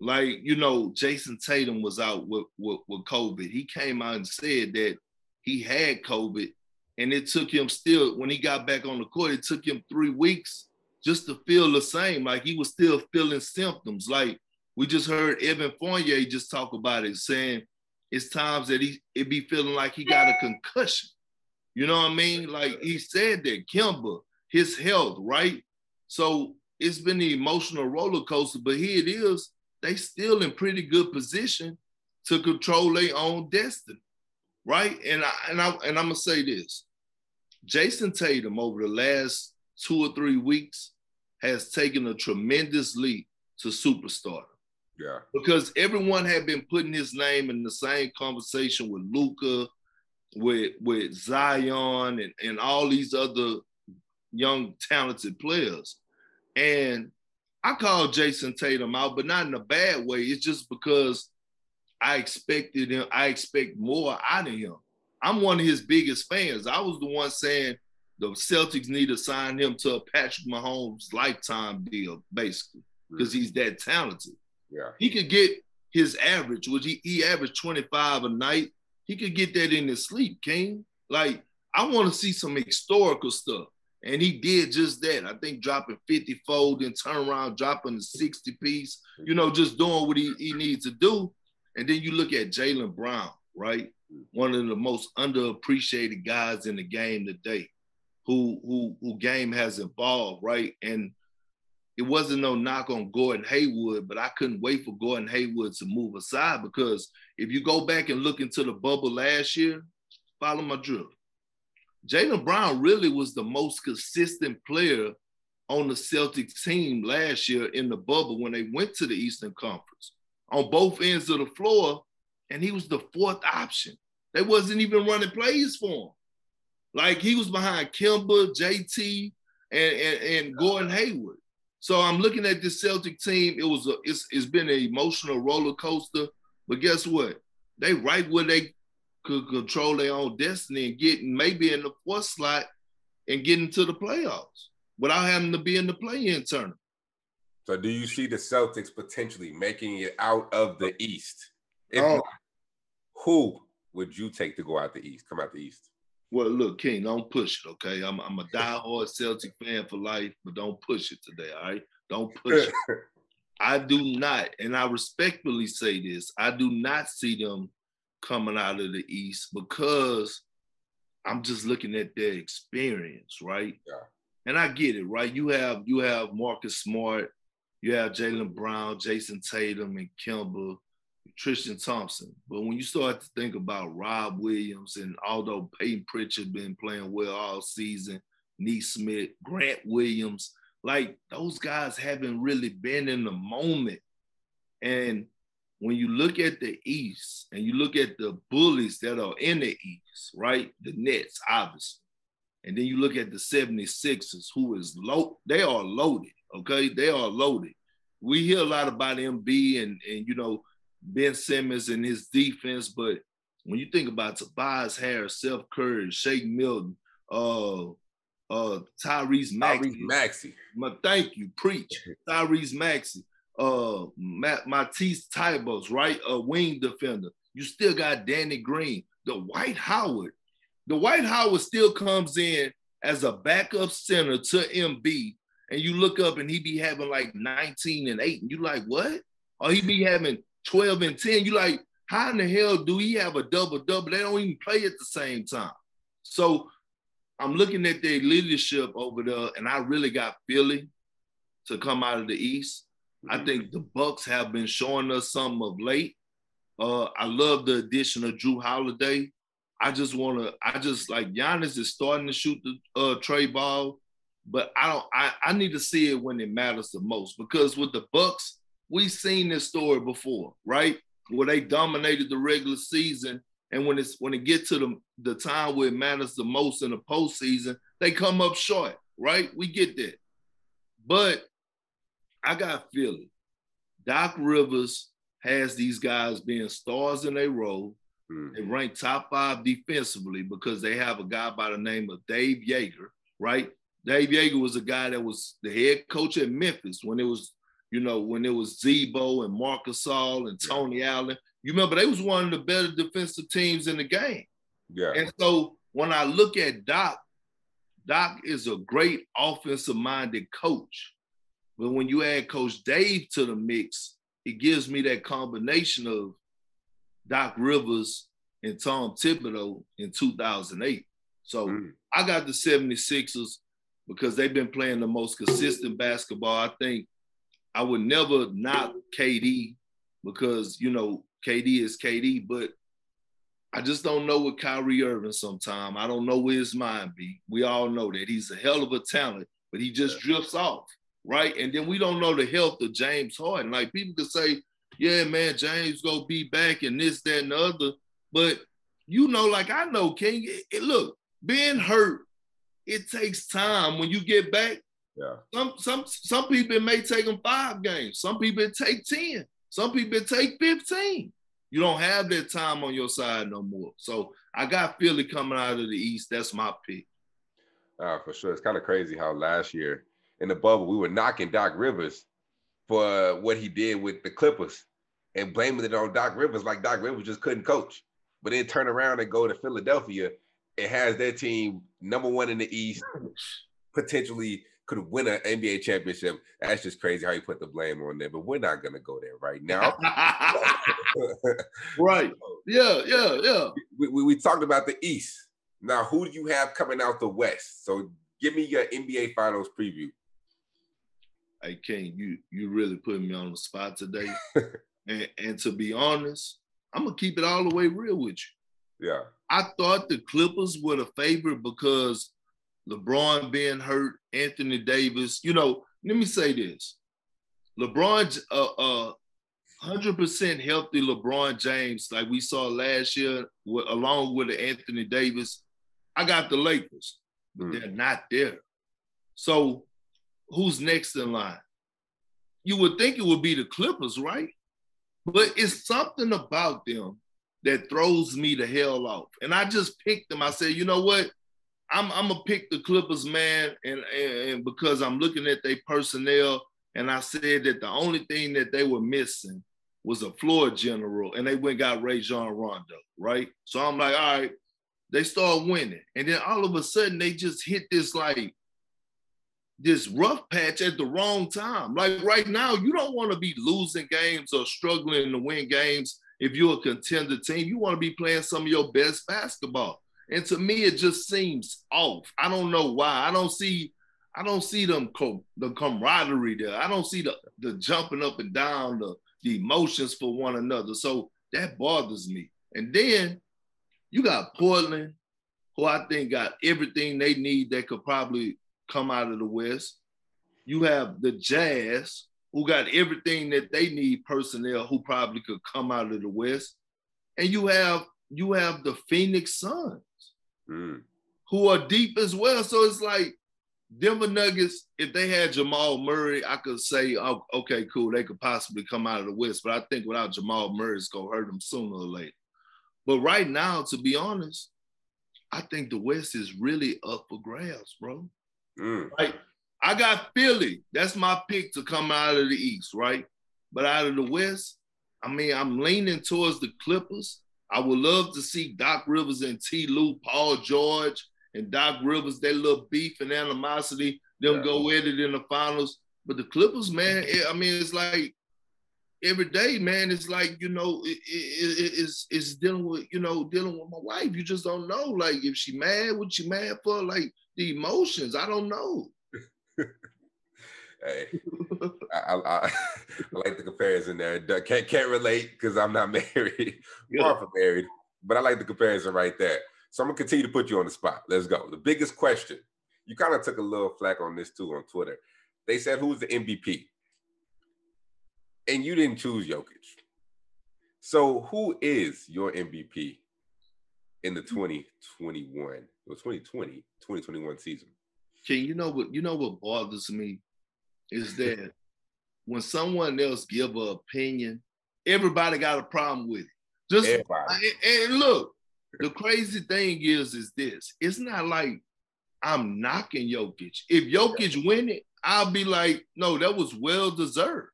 Like, you know, Jayson Tatum was out with, with, with COVID. He came out and said that he had COVID, and it took him still, when he got back on the court, it took him three weeks just to feel the same. Like he was still feeling symptoms. Like we just heard Evan Fournier just talk about it, saying it's times that he it be feeling like he got a concussion. You know what I mean? Like he said that Kemba, his health, right? So it's been the emotional roller coaster, but here it is. They still in pretty good position to control their own destiny, right? And I and I and I'm gonna say this: Jayson Tatum over the last two or three weeks has taken a tremendous leap to superstar. Yeah. Because everyone had been putting his name in the same conversation with Luka, with with Zion and, and all these other young talented players. And I call Jayson Tatum out, but not in a bad way. It's just because I expected him, I expect more out of him. I'm one of his biggest fans. I was the one saying the Celtics need to sign him to a Patrick Mahomes lifetime deal, basically, because he's that talented. Yeah. He could get his average, which he, he averaged 25 a night. He could get that in his sleep, King. Like, I want to see some historical stuff. And he did just that. I think dropping 50 fold and turn around, dropping the 60 piece, you know, just doing what he, he needs to do. And then you look at Jaylen Brown, right? One of the most underappreciated guys in the game today, who who who game has evolved, right? And it wasn't no knock on Gordon Hayward, but I couldn't wait for Gordon Hayward to move aside because if you go back and look into the bubble last year, follow my drill. Jaylen Brown really was the most consistent player on the Celtics team last year in the bubble when they went to the Eastern Conference on both ends of the floor, and he was the fourth option. They wasn't even running plays for him. Like he was behind Kemba, JT, and, and, and Gordon Hayward. So I'm looking at this Celtic team. It was a, it's, it's been an emotional roller coaster, but guess what? They right where they could control their own destiny and get maybe in the fourth slot and get into the playoffs without having to be in the play-in tournament. So do you see the Celtics potentially making it out of the East? If oh. not, who would you take to go out the East, come out the East? Well, look, King, don't push it, okay? I'm, I'm a diehard Celtic fan for life, but don't push it today, all right? Don't push it. [LAUGHS] I do not, and I respectfully say this, I do not see them coming out of the East because I'm just looking at their experience, right? Yeah. And I get it, right? You have you have Marcus Smart, you have Jaylen Brown, Jayson Tatum, and Kemba Tristan Thompson. But when you start to think about Rob Williams, and although Payton Pritchard been playing well all season, Nesmith, Grant Williams, like those guys haven't really been in the moment. And when you look at the East and you look at the bullies that are in the East, right? The Nets, obviously. And then you look at the 76ers, who is low, they are loaded, okay? They are loaded. We hear a lot about Embiid and, and you know, Ben Simmons and his defense, but when you think about Tobias Harris, Seth Curry, Shake Milton, uh, uh, Tyrese Maxey, Tyrese Maxey. My, thank you, preach. [LAUGHS] Tyrese Maxey, uh, Matt, Matisse Thybulle, right? A wing defender. You still got Danny Green, the Dwight Howard. The Dwight Howard still comes in as a backup center to Embiid, and you look up and he be having like 19 and 8, and you like, what? Or he be having 12 and 10. You like, how in the hell do he have a double double? They don't even play at the same time. So I'm looking at their leadership over there, and I really got Philly to come out of the East. I mm-hmm. think the Bucks have been showing us some of late. Uh, I love the addition of Jrue Holiday. I just want to. I just like Giannis is starting to shoot the uh, trey ball, but I don't. I, I need to see it when it matters the most because with the Bucks, we've seen this story before, right? Where they dominated the regular season, and when it's when it gets to the the time where it matters the most in the postseason, they come up short, right? We get that, but I got Philly. Doc Rivers has these guys being stars in a role. Mm-hmm. They rank top five defensively because they have a guy by the name of Dave Joerger, right? Dave Joerger was a guy that was the head coach at Memphis when it was, you know, when it was Z-Bo and Marc Gasol and Tony yeah. Allen. You remember they was one of the better defensive teams in the game. Yeah. And so when I look at Doc, Doc is a great offensive minded coach. But when you add Coach Dave to the mix, it gives me that combination of Doc Rivers and Tom Thibodeau in 2008. So mm. I got the 76ers because they've been playing the most consistent basketball. I think I would never knock KD because, you know, KD is KD, but I just don't know with Kyrie Irving sometime. I don't know where his mind be. We all know that he's a hell of a talent, but he just drifts off, right? And then we don't know the health of James Harden. Like people could say, yeah, man, James gonna be back and this, that, and the other. But you know, like I know, King, it, it, look, being hurt, it takes time. When you get back, yeah. Some some some people it may take them five games. Some people it take 10. Some people it take 15. You don't have that time on your side no more. So I got Philly coming out of the East. That's my pick. Uh, for sure. It's kind of crazy how last year in the bubble we were knocking Doc Rivers for what he did with the Clippers and blaming it on Doc Rivers like Doc Rivers just couldn't coach. But then turn around and go to Philadelphia. It has their team number one in the East, potentially could win an NBA championship. That's just crazy how you put the blame on there. But we're not gonna go there right now. [LAUGHS] right. Yeah, yeah, yeah. We, we, we, talked about the East. Now, who do you have coming out the West? So give me your NBA Finals preview. Hey King, you you really put me on the spot today. [LAUGHS] and, and to be honest, I'm gonna keep it all the way real with you. Yeah. I thought the Clippers were the favorite because LeBron being hurt, Anthony Davis. You know, let me say this: LeBron, uh, uh, hundred percent healthy LeBron James, like we saw last year, with, along with Anthony Davis. I got the Lakers, but mm. they're not there. So, who's next in line? You would think it would be the Clippers, right? But it's something about them that throws me the hell off. And I just picked them. I said, you know what? I'm I'm gonna pick the Clippers, man, and, and, and because I'm looking at their personnel, and I said that the only thing that they were missing was a floor general, and they went got Rajon Rondo, right? So I'm like, all right, they start winning, and then all of a sudden they just hit this like this rough patch at the wrong time. Like right now, you don't want to be losing games or struggling to win games if you're a contender team. You want to be playing some of your best basketball. And to me, it just seems off. I don't know why. I don't see, I don't see them the camaraderie there. I don't see the the jumping up and down, the the emotions for one another. So that bothers me. And then you got Portland, who I think got everything they need that could probably come out of the West. You have the Jazz, who got everything that they need personnel who probably could come out of the West. And you have you have the Phoenix Suns, mm. who are deep as well. So it's like Denver Nuggets, if they had Jamal Murray, I could say, oh, okay, cool, they could possibly come out of the West. But I think without Jamal Murray, it's gonna hurt them sooner or later. But right now, to be honest, I think the West is really up for grabs, bro. Mm. Like I got Philly. That's my pick to come out of the East, right? But out of the West, I mean, I'm leaning towards the Clippers. I would love to see Doc Rivers and Ty Lue, Paul George, and Doc Rivers, that little beef and animosity, them yeah. go at it in the finals. But the Clippers, man, it, I mean, it's like every day, man, it's like, you know, it, it, it's, it's dealing with, you know, dealing with my wife. You just don't know. Like, if she mad, what she mad for? Like, the emotions, I don't know. Hey, [LAUGHS] I, I, [LAUGHS] I, like the comparison there. Can't can't relate because I'm not [LAUGHS] married, yeah. far from married, but I like the comparison right there. So I'm gonna continue to put you on the spot. Let's go. The biggest question. You kind of took a little flack on this too on Twitter. They said who's the MVP, and you didn't choose Jokic. So who is your MVP in the 2021 or 2020 2021 season? King, you know what you know what bothers me is that when someone else give an opinion, everybody got a problem with it. Just and, and look, the crazy thing is, is this: it's not like I'm knocking Jokic. If Jokic win it, I'll be like, no, that was well deserved.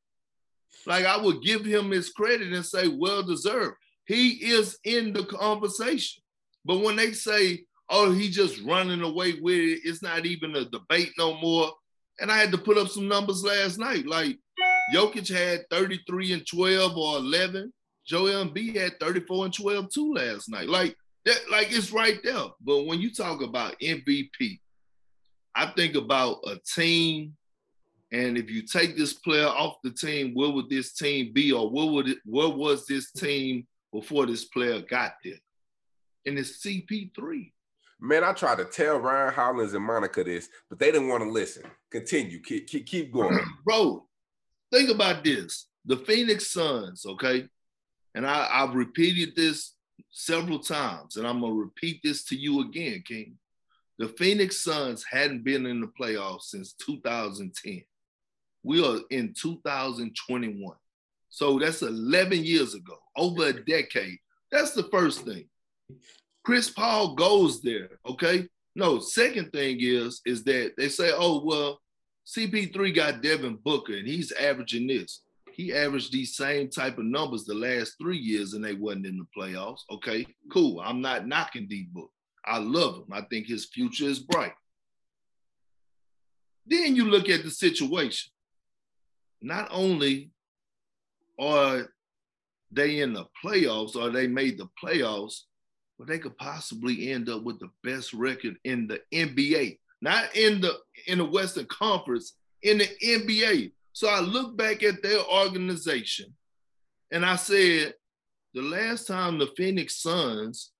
Like I would give him his credit and say, well deserved. He is in the conversation. But when they say, oh, he just running away with it, it's not even a debate no more. And I had to put up some numbers last night. Like Jokic had 33 and 12 or 11. Joel Embiid had 34 and 12 too last night. Like that, like it's right there. But when you talk about MVP, I think about a team, and if you take this player off the team, where would this team be, or where would it, where was this team before this player got there? And it's CP3. Man, I tried to tell Ryan Hollins and Monica this, but they didn't want to listen. Continue, keep, keep, going. [CLEARS THROAT] Bro, think about this. The Phoenix Suns, okay? And I, I've repeated this several times, and I'm gonna repeat this to you again, King. The Phoenix Suns hadn't been in the playoffs since 2010. We are in 2021. So that's 11 years ago, over a decade. That's the first thing. Chris Paul goes there, okay? No, second thing is is that they say, "Oh, well, CP3 got Devin Booker and he's averaging this." He averaged these same type of numbers the last 3 years and they wasn't in the playoffs. Okay, cool. I'm not knocking D Book. I love him. I think his future is bright. Then you look at the situation. Not only are they in the playoffs or they made the playoffs, but they could possibly end up with the best record in the NBA, not in the in the Western Conference, in the NBA. So I look back at their organization and I said, the last time the Phoenix Suns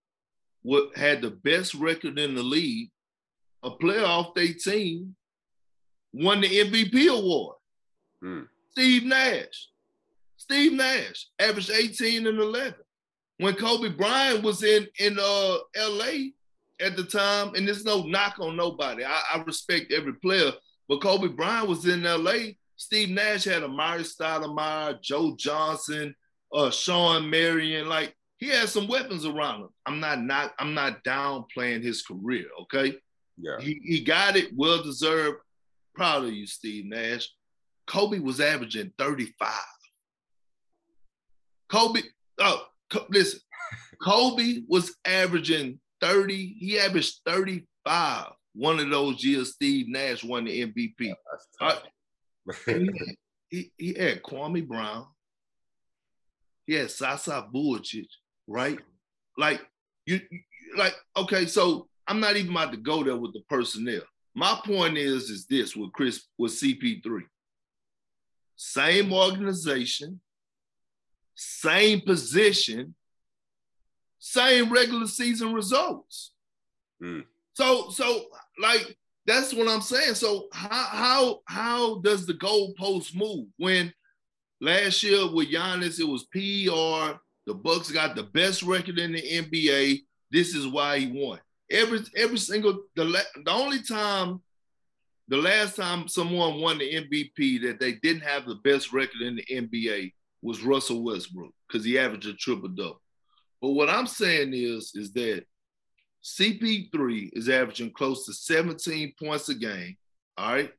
what had the best record in the league, a playoff day team, won the MVP award. Hmm. Steve Nash. Steve Nash averaged 18 and 11. When Kobe Bryant was in in uh, LA at the time, and there's no knock on nobody. I, I respect every player, but Kobe Bryant was in LA. Steve Nash had Amar'e Stoudemire, Joe Johnson, uh, Shawn Marion. Like he had some weapons around him. I'm not not I'm not downplaying his career. Okay. Yeah. He, he got it, well deserved. Proud of you, Steve Nash. Kobe was averaging 35. Kobe, oh, listen, Kobe was averaging 30. He averaged 35. One of those years, Steve Nash won the MVP. Uh, he, [LAUGHS] he, he, had Kwame Brown. He had Sasha Vujacic right? Like you, like okay, so I'm not even about to go there with the personnel. My point is, is this with Chris with CP3, same organization, same position, same regular season results. Mm. So, so like that's what I'm saying. So how how how does the goalpost move when last year with Giannis it was PR the Bucks got the best record in the NBA. This is why he won. Every every single the the only time the last time someone won the MVP that they didn't have the best record in the NBA was Russell Westbrook because he averaged a triple double. But what I'm saying is is that CP3 is averaging close to 17 points a game, all right,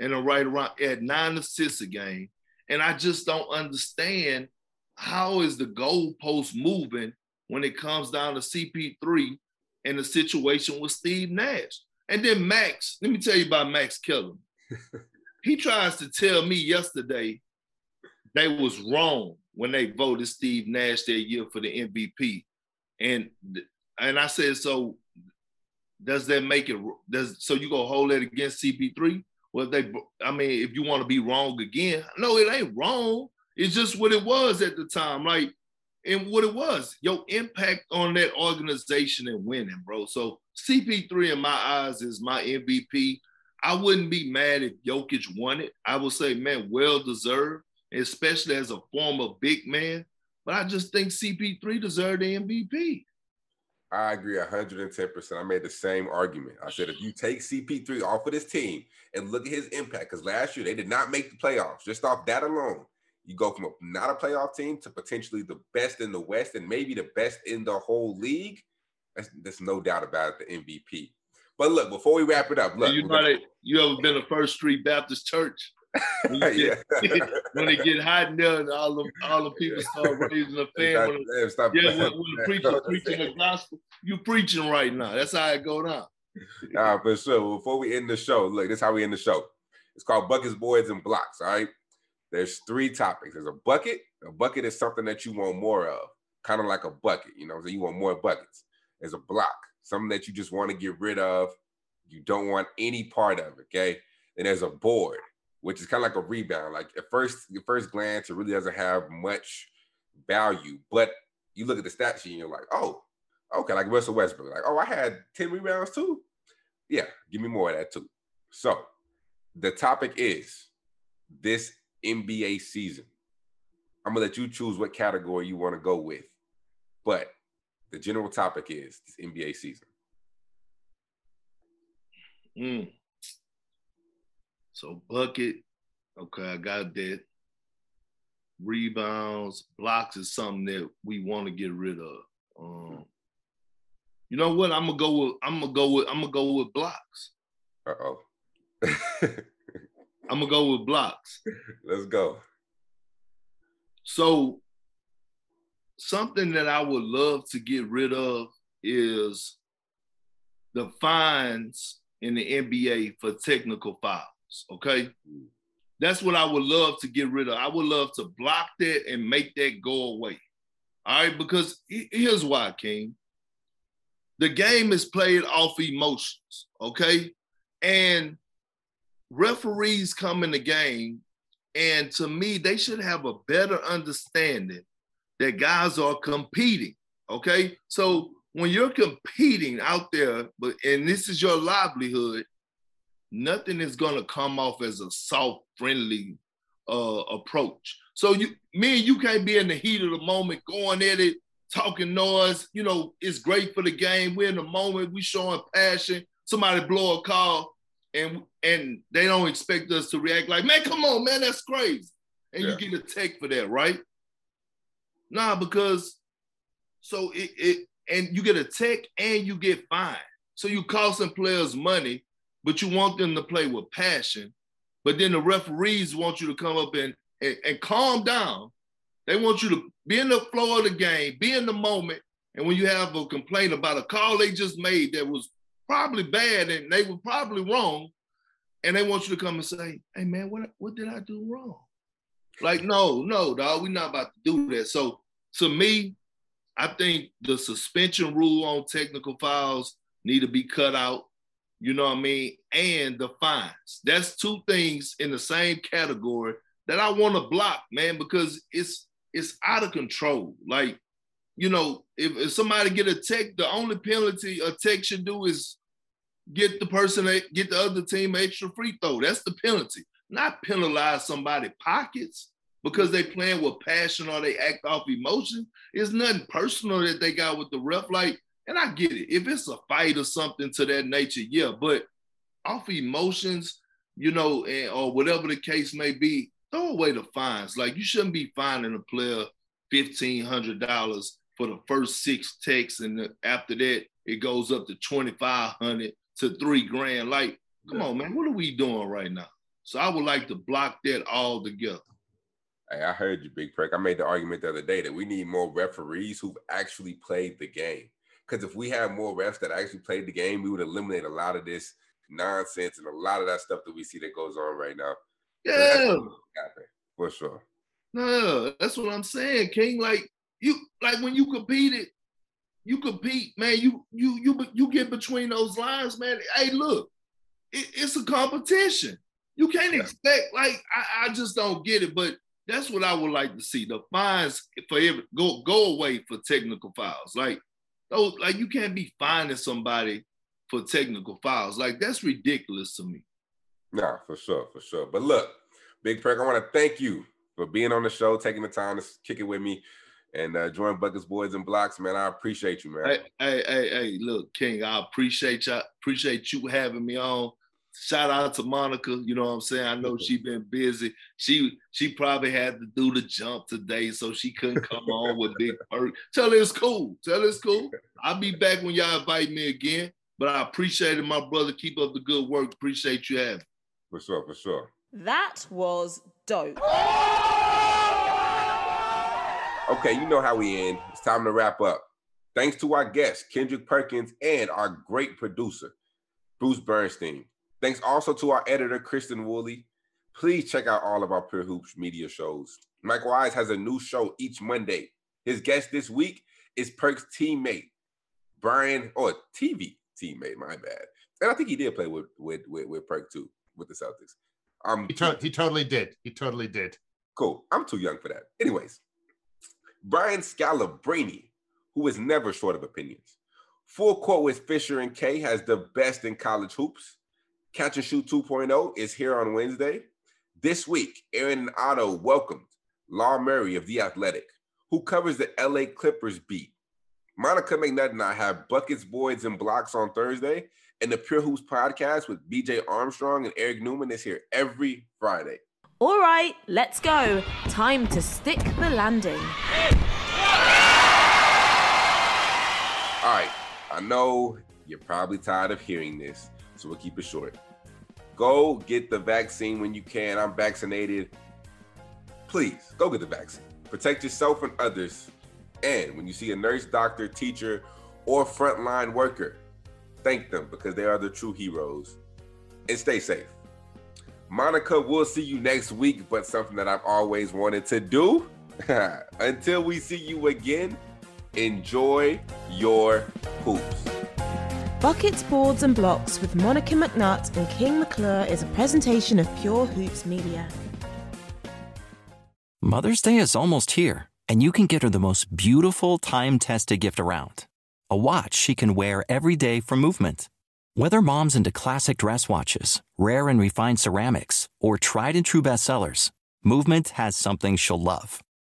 and a right around at nine assists a game. And I just don't understand how is the goalpost moving when it comes down to CP3 and the situation with Steve Nash? And then Max, let me tell you about Max Kellerman. [LAUGHS] he tries to tell me yesterday they was wrong when they voted Steve Nash that year for the MVP. And and I said, so does that make it does so you gonna hold it against CP3? Well, they I mean, if you want to be wrong again, no, it ain't wrong. It's just what it was at the time. Like, and what it was, your impact on that organization and winning, bro. So CP3 in my eyes is my MVP. I wouldn't be mad if Jokic won it. I would say, man, well deserved, especially as a former big man. But I just think CP3 deserved the MVP. I agree 110%. I made the same argument. I said, if you take CP3 off of this team and look at his impact, because last year they did not make the playoffs, just off that alone, you go from a, not a playoff team to potentially the best in the West and maybe the best in the whole league. That's, there's no doubt about it, the MVP. But look, before we wrap it up, look. you know that you ever been to First Street Baptist Church? When, [LAUGHS] yeah. they [LAUGHS] get hot there, and all the all the people start raising the fan. When, stop, yeah, when, when the preacher [LAUGHS] preaching the gospel, you preaching right now. That's how it go down. Nah, for sure. Before we end the show, look, this is how we end the show. It's called Buckets, Boys, and Blocks. All right. There's three topics. There's a bucket. A bucket is something that you want more of, kind of like a bucket. You know, so you want more buckets. There's a block, something that you just want to get rid of. You don't want any part of. Okay. Then there's a board, which is kind of like a rebound. Like at first, at first glance, it really doesn't have much value, but you look at the stat sheet and you're like, oh, okay, like Russell Westbrook, like, oh, I had 10 rebounds too. Yeah, give me more of that too. So the topic is this NBA season. I'm gonna let you choose what category you want to go with, but the general topic is this NBA season. Mm. So bucket, okay, I got that. Rebounds, blocks is something that we want to get rid of. Um, you know what? I'm gonna go with. I'm gonna go with. I'm gonna go with blocks. Uh oh. [LAUGHS] I'm gonna go with blocks. Let's go. So something that I would love to get rid of is the fines in the NBA for technical fouls. Okay. That's what I would love to get rid of. I would love to block that and make that go away. All right. Because here's why, King. The game is played off emotions. Okay. And referees come in the game, and to me, they should have a better understanding that guys are competing. Okay. So when you're competing out there, but and this is your livelihood, nothing is gonna come off as a soft, friendly uh, approach. So you, me and you can't be in the heat of the moment, going at it, talking noise. You know, it's great for the game. We're in the moment. We showing passion. Somebody blow a call and and they don't expect us to react like, man, come on, man, that's crazy. And yeah. you get a take for that, right? Nah, because so it, it and you get a tech and you get fined. So you costing players money, but you want them to play with passion. But then the referees want you to come up and, and, and calm down. They want you to be in the flow of the game, be in the moment. And when you have a complaint about a call they just made that was probably bad and they were probably wrong. And they want you to come and say, hey man, what, what did I do wrong? Like, no, no, dog, we're not about to do that. So to me, I think the suspension rule on technical fouls need to be cut out. You know what I mean? And the fines. That's two things in the same category that I want to block, man, because it's it's out of control. Like you know, if, if somebody get a tech, the only penalty a tech should do is get the person, eh, get the other team extra free throw. That's the penalty. Not penalize somebody pockets because they playing with passion or they act off emotion. It's nothing personal that they got with the ref. Like, and I get it. If it's a fight or something to that nature, yeah, but off emotions, you know, and, or whatever the case may be, throw away the fines. Like you shouldn't be fining a player fifteen hundred dollars for the first six texts, and after that it goes up to twenty five hundred to three grand. Like, come on, man, what are we doing right now? So I would like to block that all together. Hey, I heard you, Big Perk. I made the argument the other day that we need more referees who've actually played the game. Because if we had more refs that actually played the game, we would eliminate a lot of this nonsense and a lot of that stuff that we see that goes on right now. Yeah, for sure. No, that's what I'm saying, King. Like you like when you competed, you compete, man. You you you you get between those lines, man. Hey, look, it, it's a competition. You can't yeah. expect like I, I just don't get it, but that's what I would like to see. The fines for every, go go away for technical fouls. Like those, like you can't be finding somebody for technical fouls. Like that's ridiculous to me. Nah, for sure, for sure. But look, Big Perk, I want to thank you for being on the show, taking the time to kick it with me and uh, join Buckets Boys and Blocks, man. I appreciate you, man. Hey, hey, hey, hey, look, King, I appreciate you. Appreciate you having me on. Shout out to Monica. You know what I'm saying? I know she been busy. She she probably had to do the jump today, so she couldn't come [LAUGHS] on with Big Perk. Tell her it's cool. Tell her it's cool. I'll be back when y'all invite me again. But I appreciate it, my brother. Keep up the good work. Appreciate you having. For sure, for sure. That was dope. Okay, you know how we end. It's time to wrap up. Thanks to our guest, Kendrick Perkins, and our great producer, Bruce Bernstein. Thanks also to our editor, Kristen Woolley. Please check out all of our Pure Hoops media shows. Mike Wise has a new show each Monday. His guest this week is Perk's teammate, Brian, or TV teammate, my bad. And I think he did play with with with, with Perk too, with the Celtics. Um, He, to- he totally did. He totally did. Cool. I'm too young for that. Anyways, Brian Scalabrine, who is never short of opinions. Full Court with Fisher and K has the best in college hoops. Catch and Shoot 2.0 is here on Wednesday. This week, Aaron and Otto welcomed Law Murray of The Athletic, who covers the LA Clippers beat. Monica McNutt and I have Buckets, Boys, and Blocks on Thursday, and the Pure Hoops podcast with BJ Armstrong and Eric Newman is here every Friday. All right, let's go. Time to stick the landing. All right, I know you're probably tired of hearing this, so we'll keep it short. Go get the vaccine when you can. I'm vaccinated. Please go get the vaccine. Protect yourself and others. And when you see a nurse, doctor, teacher, or frontline worker, thank them because they are the true heroes. And stay safe. Monica, we'll see you next week, but something that I've always wanted to do. [LAUGHS] Until we see you again, enjoy your hoops. Buckets, Boards and Blocks with Monica McNutt and King McClure is a presentation of Pure Hoops Media. Mother's Day is almost here, and you can get her the most beautiful time tested gift around a watch she can wear every day for Movement. Whether mom's into classic dress watches, rare and refined ceramics, or tried and true bestsellers, Movement has something she'll love.